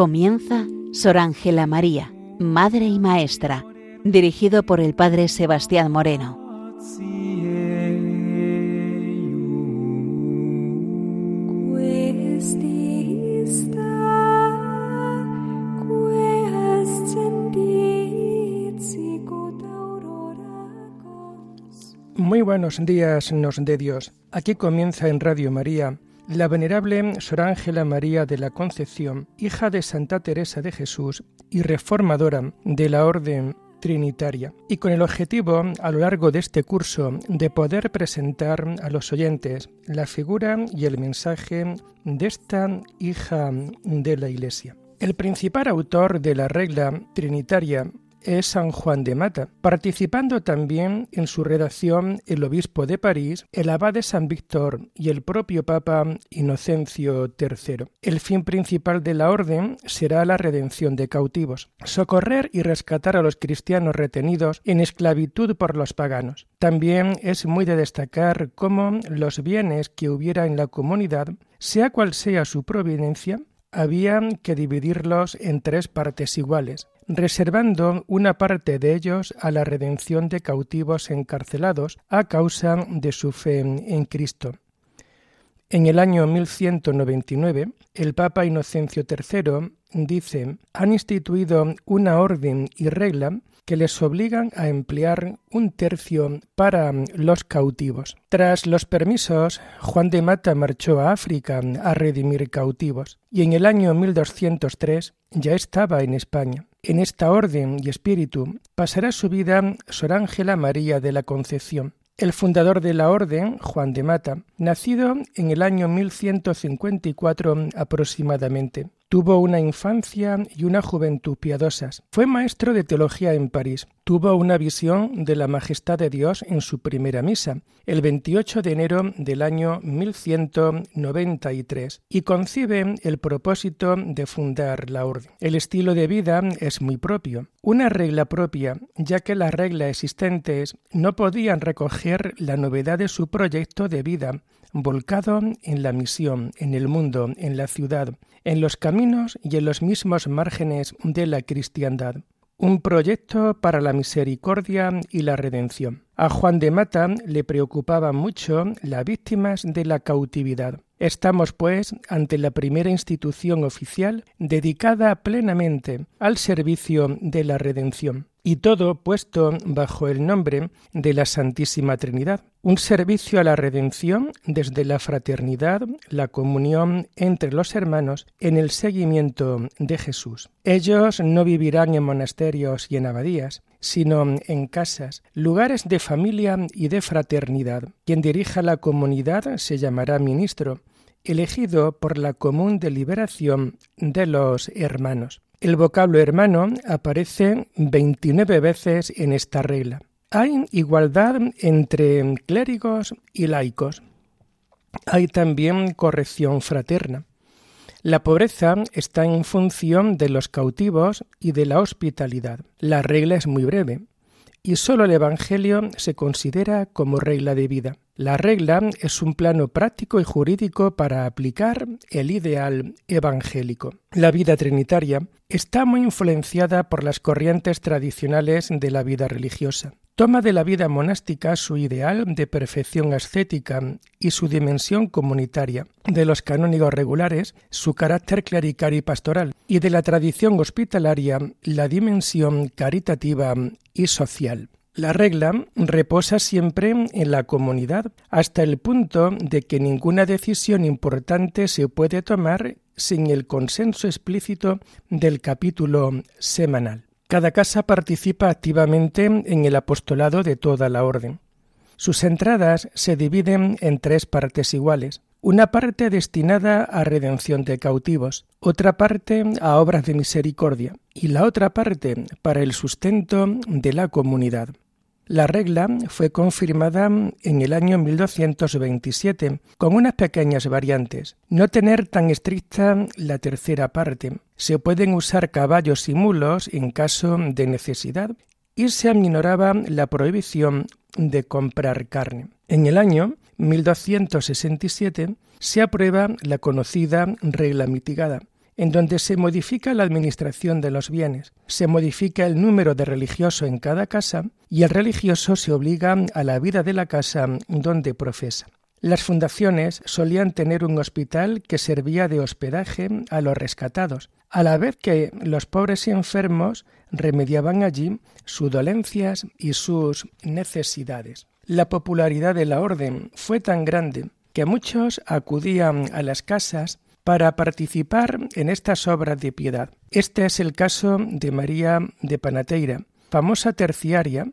Comienza Sor Ángela María, Madre y Maestra, dirigido por el Padre Sebastián Moreno. Muy buenos días, nos de Dios. Aquí comienza en Radio María la venerable Sor Ángela María de la Concepción, hija de Santa Teresa de Jesús y reformadora de la Orden Trinitaria, y con el objetivo, a lo largo de este curso, de poder presentar a los oyentes la figura y el mensaje de esta hija de la Iglesia. El principal autor de la regla trinitaria es San Juan de Mata, participando también en su redacción el obispo de París, el abad de San Víctor y el propio Papa Inocencio III. El fin principal de la orden será la redención de cautivos, socorrer y rescatar a los cristianos retenidos en esclavitud por los paganos. También es muy de destacar cómo los bienes que hubiera en la comunidad, sea cual sea su providencia, había que dividirlos en tres partes iguales, reservando una parte de ellos a la redención de cautivos encarcelados a causa de su fe en Cristo. En el año 1199, el Papa Inocencio III dice, han instituido una orden y regla que les obligan a emplear un tercio para los cautivos. Tras los permisos, Juan de Mata marchó a África a redimir cautivos y en el año 1203 ya estaba en España. En esta orden y espíritu pasará su vida Sor Ángela María de la Concepción. El fundador de la orden, Juan de Mata, nacido en el año 1154 aproximadamente, Tuvo una infancia y una juventud piadosas. Fue maestro de teología en París. Tuvo una visión de la majestad de Dios en su primera misa, el 28 de enero del año 1193, y concibe el propósito de fundar la orden. El estilo de vida es muy propio, una regla propia, ya que las reglas existentes no podían recoger la novedad de su proyecto de vida, volcado en la misión, en el mundo, en la ciudad, en los caminos y en los mismos márgenes de la cristiandad. Un proyecto para la misericordia y la redención. A Juan de Mata le preocupaba mucho las víctimas de la cautividad. Estamos, pues, ante la primera institución oficial dedicada plenamente al servicio de la redención y todo puesto bajo el nombre de la Santísima Trinidad, un servicio a la redención desde la fraternidad, la comunión entre los hermanos en el seguimiento de Jesús. Ellos no vivirán en monasterios y en abadías, sino en casas, lugares de familia y de fraternidad. Quien dirija la comunidad se llamará ministro, elegido por la común deliberación de los hermanos. El vocablo hermano aparece 29 veces en esta regla. Hay igualdad entre clérigos y laicos. Hay también corrección fraterna. La pobreza está en función de los cautivos y de la hospitalidad. La regla es muy breve y sólo el Evangelio se considera como regla de vida. La regla es un plano práctico y jurídico para aplicar el ideal evangélico. La vida trinitaria está muy influenciada por las corrientes tradicionales de la vida religiosa. Toma de la vida monástica su ideal de perfección ascética y su dimensión comunitaria, de los canónigos regulares su carácter clerical y pastoral, y de la tradición hospitalaria la dimensión caritativa y social. La regla reposa siempre en la comunidad, hasta el punto de que ninguna decisión importante se puede tomar sin el consenso explícito del capítulo semanal. Cada casa participa activamente en el apostolado de toda la orden. Sus entradas se dividen en tres partes iguales. Una parte destinada a redención de cautivos, otra parte a obras de misericordia y la otra parte para el sustento de la comunidad. La regla fue confirmada en el año 1227, con unas pequeñas variantes. No tener tan estricta la tercera parte. Se pueden usar caballos y mulos en caso de necesidad y se aminoraba la prohibición de comprar carne. En el año 1267 se aprueba la conocida regla mitigada, en donde se modifica la administración de los bienes, se modifica el número de religiosos en cada casa y el religioso se obliga a la vida de la casa donde profesa. Las fundaciones solían tener un hospital que servía de hospedaje a los rescatados, a la vez que los pobres y enfermos remediaban allí sus dolencias y sus necesidades. La popularidad de la orden fue tan grande que muchos acudían a las casas para participar en estas obras de piedad. Este es el caso de María de Panateira, famosa terciaria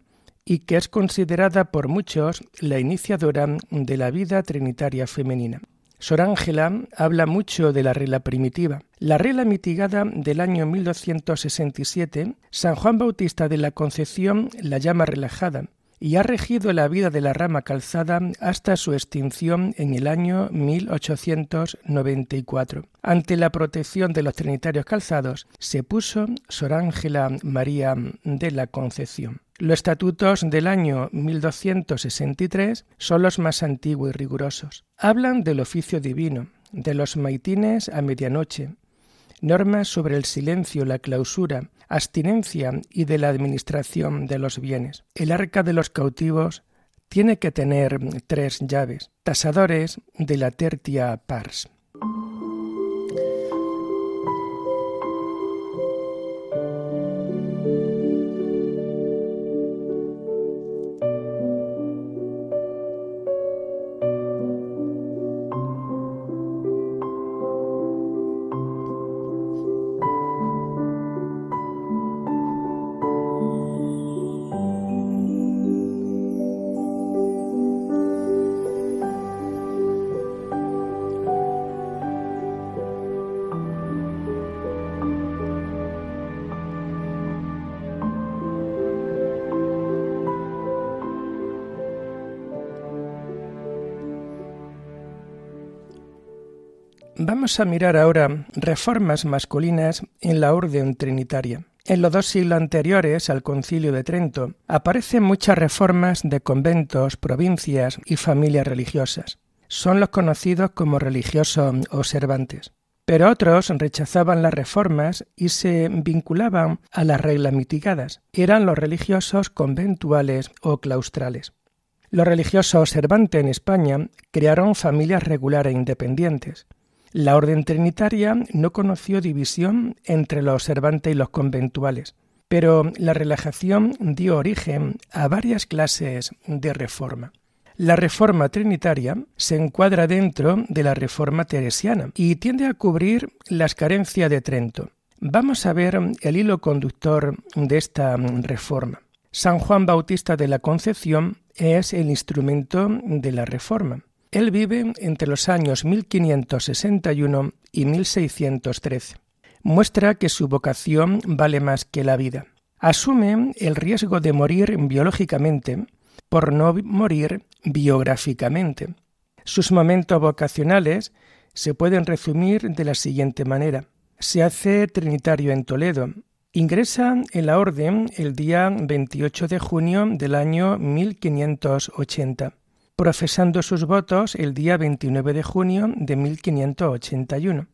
y que es considerada por muchos la iniciadora de la vida trinitaria femenina. Sor Ángela habla mucho de la regla primitiva. La regla mitigada del año 1267, San Juan Bautista de la Concepción la llama relajada y ha regido la vida de la rama calzada hasta su extinción en el año 1894. Ante la protección de los trinitarios calzados se puso Sor Ángela María de la Concepción. Los estatutos del año 1263 son los más antiguos y rigurosos. Hablan del oficio divino, de los maitines a medianoche, normas sobre el silencio, la clausura, abstinencia y de la administración de los bienes. El arca de los cautivos tiene que tener tres llaves, tasadores de la tertia pars. Vamos a mirar ahora reformas masculinas en la orden trinitaria. En los dos siglos anteriores al concilio de Trento aparecen muchas reformas de conventos, provincias y familias religiosas. Son los conocidos como religiosos observantes. Pero otros rechazaban las reformas y se vinculaban a las reglas mitigadas. Eran los religiosos conventuales o claustrales. Los religiosos observantes en España crearon familias regulares e independientes. La orden trinitaria no conoció división entre los observantes y los conventuales, pero la relajación dio origen a varias clases de reforma. La reforma trinitaria se encuadra dentro de la reforma teresiana y tiende a cubrir las carencias de Trento. Vamos a ver el hilo conductor de esta reforma. San Juan Bautista de la Concepción es el instrumento de la reforma. Él vive entre los años 1561 y 1613. Muestra que su vocación vale más que la vida. Asume el riesgo de morir biológicamente por no morir biográficamente. Sus momentos vocacionales se pueden resumir de la siguiente manera. Se hace trinitario en Toledo. Ingresa en la orden el día 28 de junio del año 1580 profesando sus votos el día 29 de junio de 1581.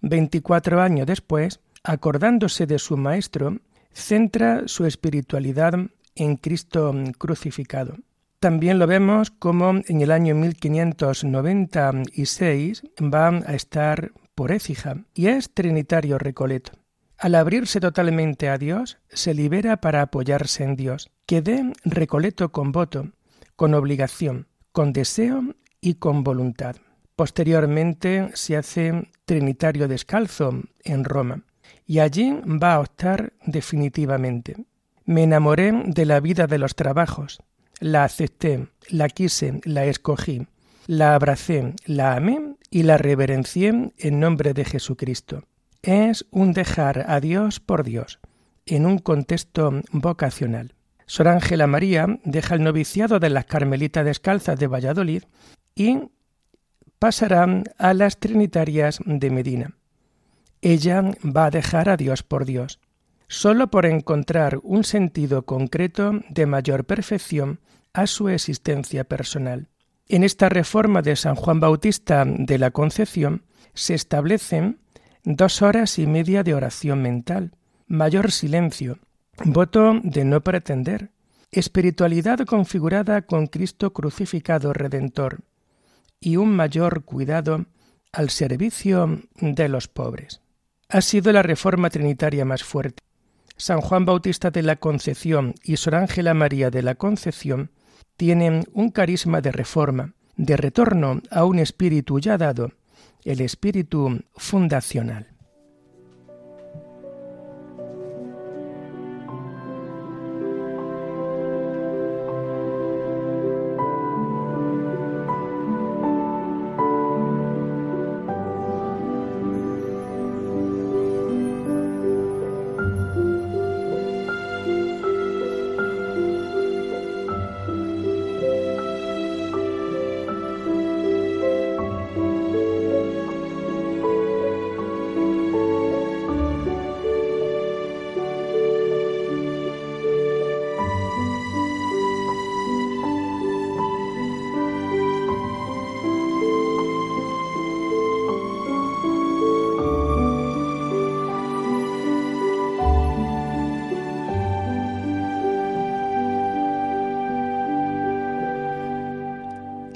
Veinticuatro años después, acordándose de su maestro, centra su espiritualidad en Cristo crucificado. También lo vemos como en el año 1596 va a estar por Écija y es trinitario recoleto. Al abrirse totalmente a Dios, se libera para apoyarse en Dios. Quedé recoleto con voto, con obligación, con deseo y con voluntad. Posteriormente se hace trinitario descalzo en Roma y allí va a optar definitivamente. Me enamoré de la vida de los trabajos, la acepté, la quise, la escogí, la abracé, la amé y la reverencié en nombre de Jesucristo. Es un dejar a Dios por Dios, en un contexto vocacional. Sor Ángela María deja el noviciado de las Carmelitas Descalzas de Valladolid y pasará a las Trinitarias de Medina. Ella va a dejar a Dios por Dios, solo por encontrar un sentido concreto de mayor perfección a su existencia personal. En esta reforma de San Juan Bautista de la Concepción se establecen dos horas y media de oración mental, mayor silencio, voto de no pretender, espiritualidad configurada con Cristo crucificado redentor y un mayor cuidado al servicio de los pobres. Ha sido la reforma trinitaria más fuerte. San Juan Bautista de la Concepción y Sor Ángela María de la Concepción tienen un carisma de reforma, de retorno a un espíritu ya dado, el espíritu fundacional.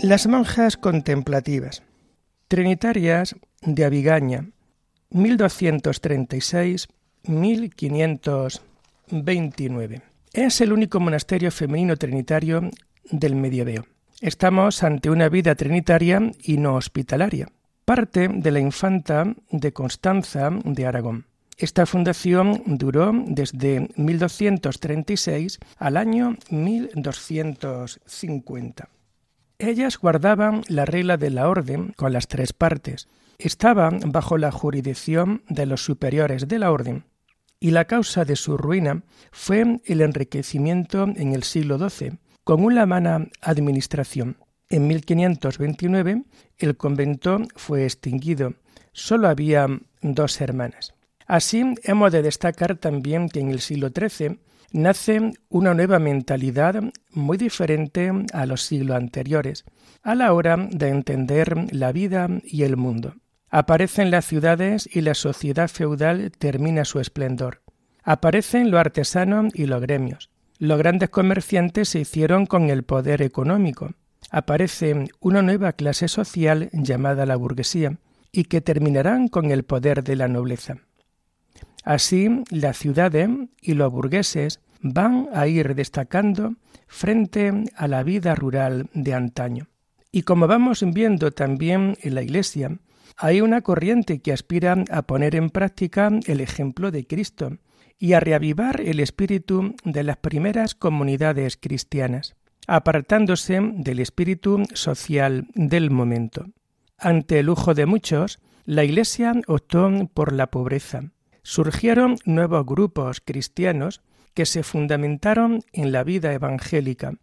Las monjas contemplativas. Trinitarias de Abigaña, 1236-1529. Es el único monasterio femenino trinitario del Medioevo. Estamos ante una vida trinitaria y no hospitalaria, parte de la infanta de Constanza de Aragón. Esta fundación duró desde 1236 al año 1250. Ellas guardaban la regla de la orden con las tres partes. Estaban bajo la jurisdicción de los superiores de la orden y la causa de su ruina fue el enriquecimiento en el siglo XII con una mala administración. En 1529 el convento fue extinguido. Solo había dos hermanas. Así hemos de destacar también que en el siglo XIII nace una nueva mentalidad muy diferente a los siglos anteriores, a la hora de entender la vida y el mundo. Aparecen las ciudades y la sociedad feudal termina su esplendor. Aparecen lo artesano y los gremios. Los grandes comerciantes se hicieron con el poder económico. Aparece una nueva clase social llamada la burguesía y que terminarán con el poder de la nobleza. Así, las ciudades y los burgueses van a ir destacando frente a la vida rural de antaño. Y como vamos viendo también en la Iglesia, hay una corriente que aspira a poner en práctica el ejemplo de Cristo y a reavivar el espíritu de las primeras comunidades cristianas, apartándose del espíritu social del momento. Ante el lujo de muchos, la Iglesia optó por la pobreza, surgieron nuevos grupos cristianos que se fundamentaron en la vida evangélica,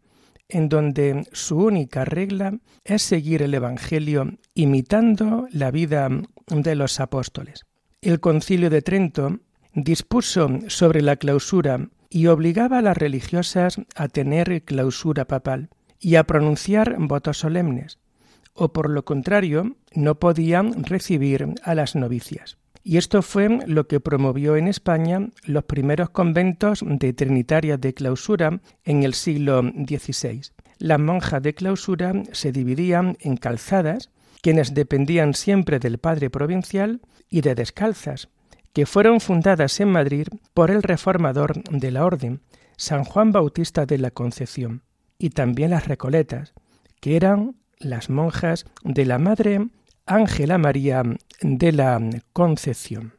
en donde su única regla es seguir el Evangelio imitando la vida de los apóstoles. El concilio de Trento dispuso sobre la clausura y obligaba a las religiosas a tener clausura papal y a pronunciar votos solemnes, o por lo contrario no podían recibir a las novicias. Y esto fue lo que promovió en España los primeros conventos de trinitarias de clausura en el siglo XVI. Las monjas de clausura se dividían en calzadas, quienes dependían siempre del padre provincial, y de descalzas, que fueron fundadas en Madrid por el reformador de la orden, San Juan Bautista de la Concepción, y también las recoletas, que eran las monjas de la Madre Ángela María de la Concepción.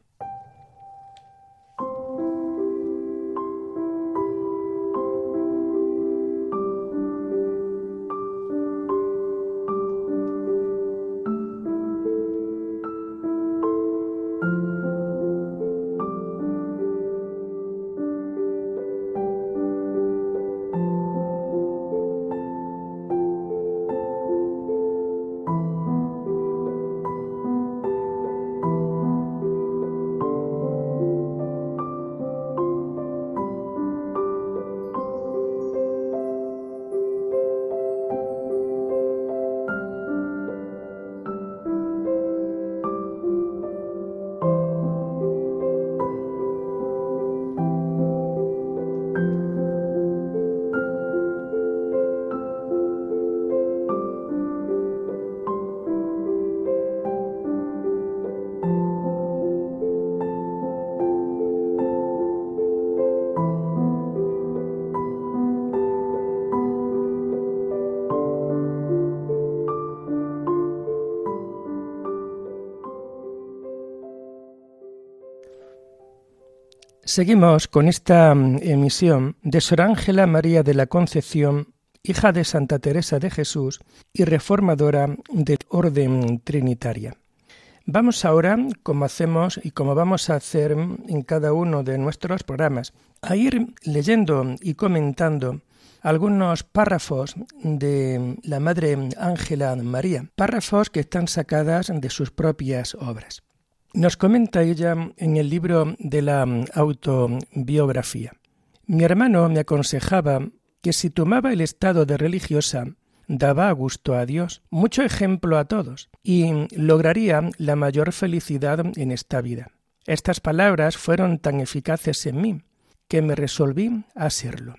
Seguimos con esta mm, emisión de Sor Ángela María de la Concepción, hija de Santa Teresa de Jesús y reformadora del orden trinitaria. Vamos ahora, como hacemos y como vamos a hacer en cada uno de nuestros programas, a ir leyendo y comentando algunos párrafos de la Madre Ángela María, párrafos que están sacadas de sus propias obras. Nos comenta ella en el libro de la autobiografía. Mi hermano me aconsejaba que si tomaba el estado de religiosa, daba gusto a Dios, mucho ejemplo a todos, y lograría la mayor felicidad en esta vida. Estas palabras fueron tan eficaces en mí que me resolví a serlo.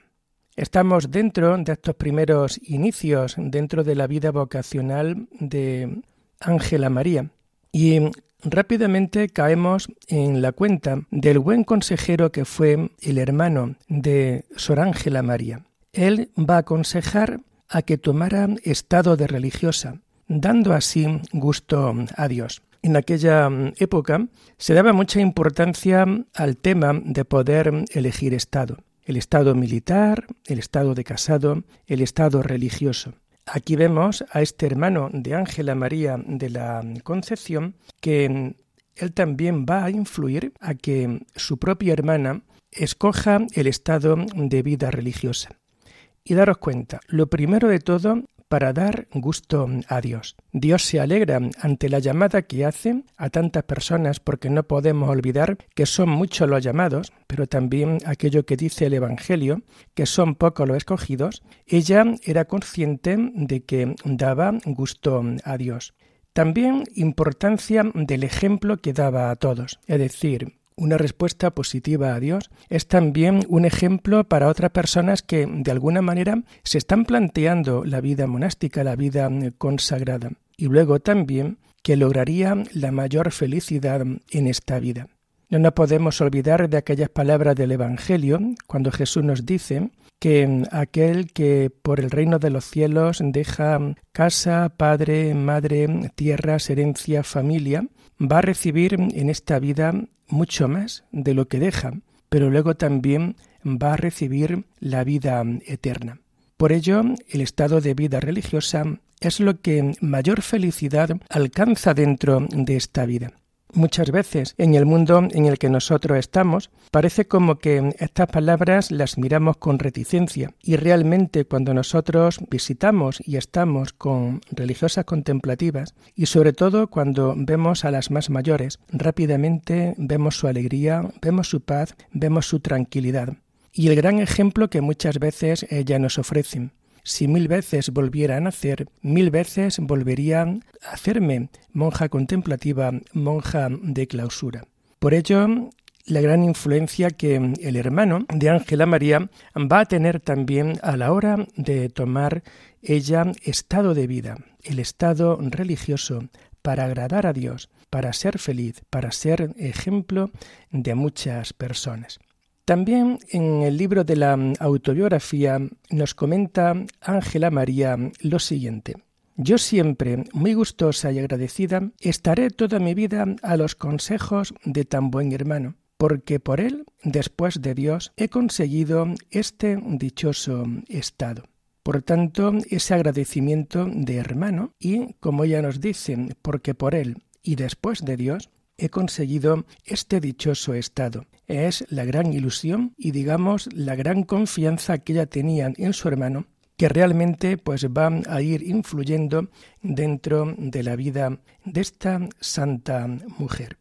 Estamos dentro de estos primeros inicios, dentro de la vida vocacional de Ángela María, y rápidamente caemos en la cuenta del buen consejero que fue el hermano de Sor Ángela María. Él va a aconsejar a que tomara estado de religiosa, dando así gusto a Dios. En aquella época se daba mucha importancia al tema de poder elegir estado, el estado militar, el estado de casado, el estado religioso. Aquí vemos a este hermano de Ángela María de la Concepción que él también va a influir a que su propia hermana escoja el estado de vida religiosa. Y daros cuenta, lo primero de todo, para dar gusto a Dios. Dios se alegra ante la llamada que hace a tantas personas porque no podemos olvidar que son muchos los llamados, pero también aquello que dice el Evangelio, que son pocos los escogidos. Ella era consciente de que daba gusto a Dios. También importancia del ejemplo que daba a todos, es decir, una respuesta positiva a Dios, es también un ejemplo para otras personas que de alguna manera se están planteando la vida monástica, la vida consagrada, y luego también que lograría la mayor felicidad en esta vida. No nos podemos olvidar de aquellas palabras del Evangelio, cuando Jesús nos dice que aquel que por el reino de los cielos deja casa, padre, madre, tierra, herencia, familia, va a recibir en esta vida mucho más de lo que deja, pero luego también va a recibir la vida eterna. Por ello, el estado de vida religiosa es lo que mayor felicidad alcanza dentro de esta vida. Muchas veces en el mundo en el que nosotros estamos parece como que estas palabras las miramos con reticencia y realmente cuando nosotros visitamos y estamos con religiosas contemplativas y sobre todo cuando vemos a las más mayores, rápidamente vemos su alegría, vemos su paz, vemos su tranquilidad y el gran ejemplo que muchas veces ellas nos ofrecen. Si mil veces volviera a nacer, mil veces volverían a hacerme monja contemplativa, monja de clausura. Por ello, la gran influencia que el hermano de Ángela María va a tener también a la hora de tomar ella estado de vida, el estado religioso, para agradar a Dios, para ser feliz, para ser ejemplo de muchas personas. También en el libro de la autobiografía nos comenta Ángela María lo siguiente. Yo siempre, muy gustosa y agradecida, estaré toda mi vida a los consejos de tan buen hermano, porque por él, después de Dios, he conseguido este dichoso estado. Por tanto, ese agradecimiento de hermano y, como ella nos dice, porque por él y después de Dios, he conseguido este dichoso estado. Es la gran ilusión y digamos la gran confianza que ella tenía en su hermano que realmente pues va a ir influyendo dentro de la vida de esta santa mujer.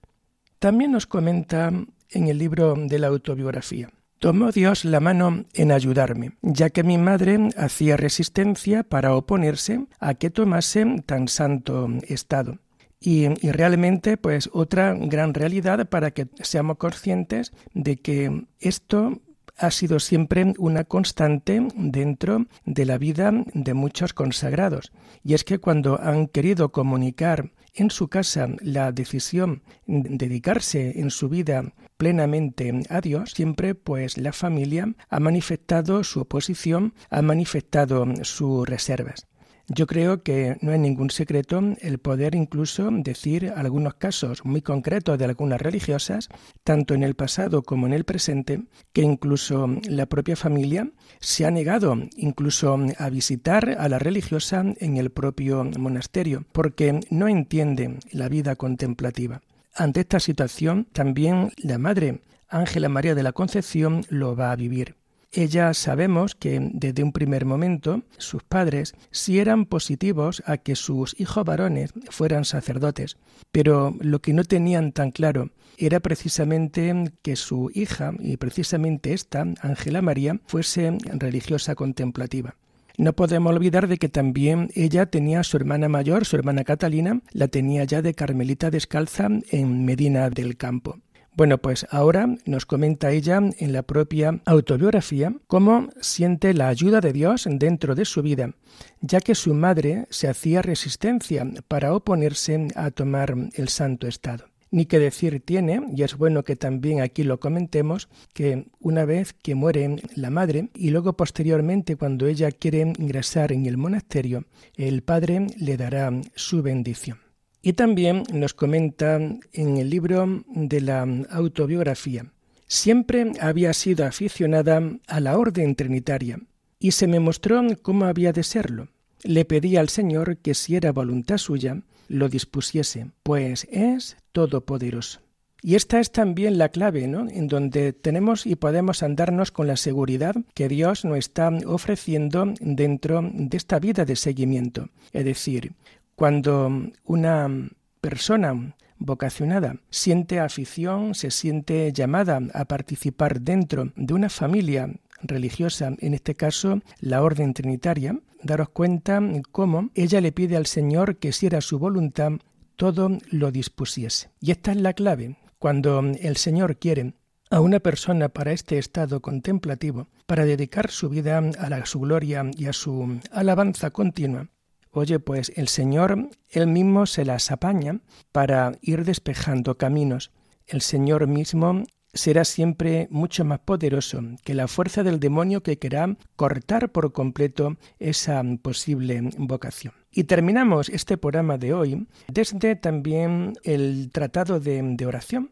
También nos comenta en el libro de la autobiografía. Tomó Dios la mano en ayudarme, ya que mi madre hacía resistencia para oponerse a que tomase tan santo estado. Y, realmente, pues otra gran realidad para que seamos conscientes de que esto ha sido siempre una constante dentro de la vida de muchos consagrados. Y es que cuando han querido comunicar en su casa la decisión de dedicarse en su vida plenamente a Dios, siempre pues la familia ha manifestado su oposición, ha manifestado sus reservas. Yo creo que no es ningún secreto el poder incluso decir algunos casos muy concretos de algunas religiosas, tanto en el pasado como en el presente, que incluso la propia familia se ha negado incluso a visitar a la religiosa en el propio monasterio, porque no entiende la vida contemplativa. Ante esta situación, también la madre Ángela María de la Concepción lo va a vivir. Ella sabemos que desde un primer momento sus padres sí eran positivos a que sus hijos varones fueran sacerdotes, pero lo que no tenían tan claro era precisamente que su hija, y precisamente esta, Ángela María, fuese religiosa contemplativa. No podemos olvidar de que también ella tenía a su hermana mayor, su hermana Catalina, la tenía ya de Carmelita descalza en Medina del Campo. Bueno, pues ahora nos comenta ella en la propia autobiografía cómo siente la ayuda de Dios dentro de su vida, ya que su madre se hacía resistencia para oponerse a tomar el santo estado. Ni que decir tiene, y es bueno que también aquí lo comentemos, que una vez que muere la madre y luego posteriormente cuando ella quiere ingresar en el monasterio, el padre le dará su bendición. Y también nos comenta en el libro de la autobiografía, siempre había sido aficionada a la orden trinitaria y se me mostró cómo había de serlo. Le pedí al Señor que si era voluntad suya, lo dispusiese, pues es todopoderoso. Y esta es también la clave, ¿no? En donde tenemos y podemos andarnos con la seguridad que Dios nos está ofreciendo dentro de esta vida de seguimiento. Es decir, cuando una persona vocacionada siente afición, se siente llamada a participar dentro de una familia religiosa, en este caso la orden trinitaria, daros cuenta cómo ella le pide al Señor que si era su voluntad, todo lo dispusiese. Y esta es la clave. Cuando el Señor quiere a una persona para este estado contemplativo, para dedicar su vida a la, su gloria y a su alabanza continua, Oye, pues el Señor él mismo se las apaña para ir despejando caminos. El Señor mismo será siempre mucho más poderoso que la fuerza del demonio que querrá cortar por completo esa posible vocación. Y terminamos este programa de hoy desde también el tratado de, de oración,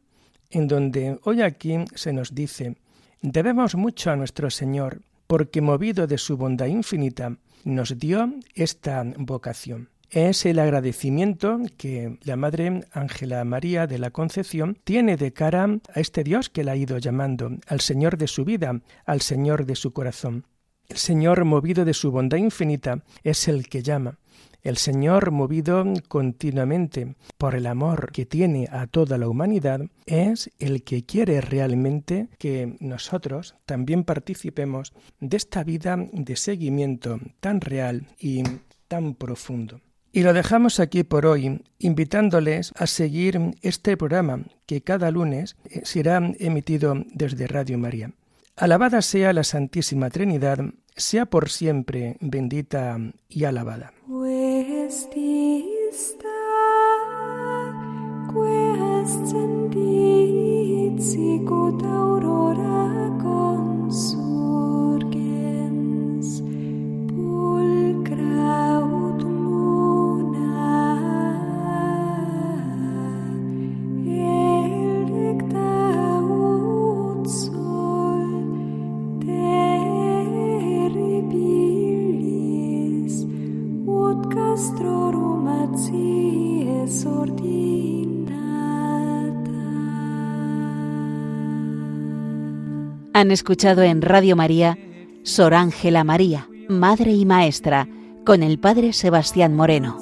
en donde hoy aquí se nos dice, debemos mucho a nuestro Señor, porque movido de su bondad infinita, nos dio esta vocación. Es el agradecimiento que la Madre Ángela María de la Concepción tiene de cara a este Dios que la ha ido llamando, al Señor de su vida, al Señor de su corazón. El Señor, movido de su bondad infinita, es el que llama. El Señor, movido continuamente por el amor que tiene a toda la humanidad, es el que quiere realmente que nosotros también participemos de esta vida de seguimiento tan real y tan profundo. Y lo dejamos aquí por hoy, invitándoles a seguir este programa que cada lunes eh, será emitido desde Radio María. Alabada sea la Santísima Trinidad, sea por siempre bendita y alabada. Han escuchado en Radio María Sor Ángela María, Madre y Maestra, con el Padre Sebastián Moreno.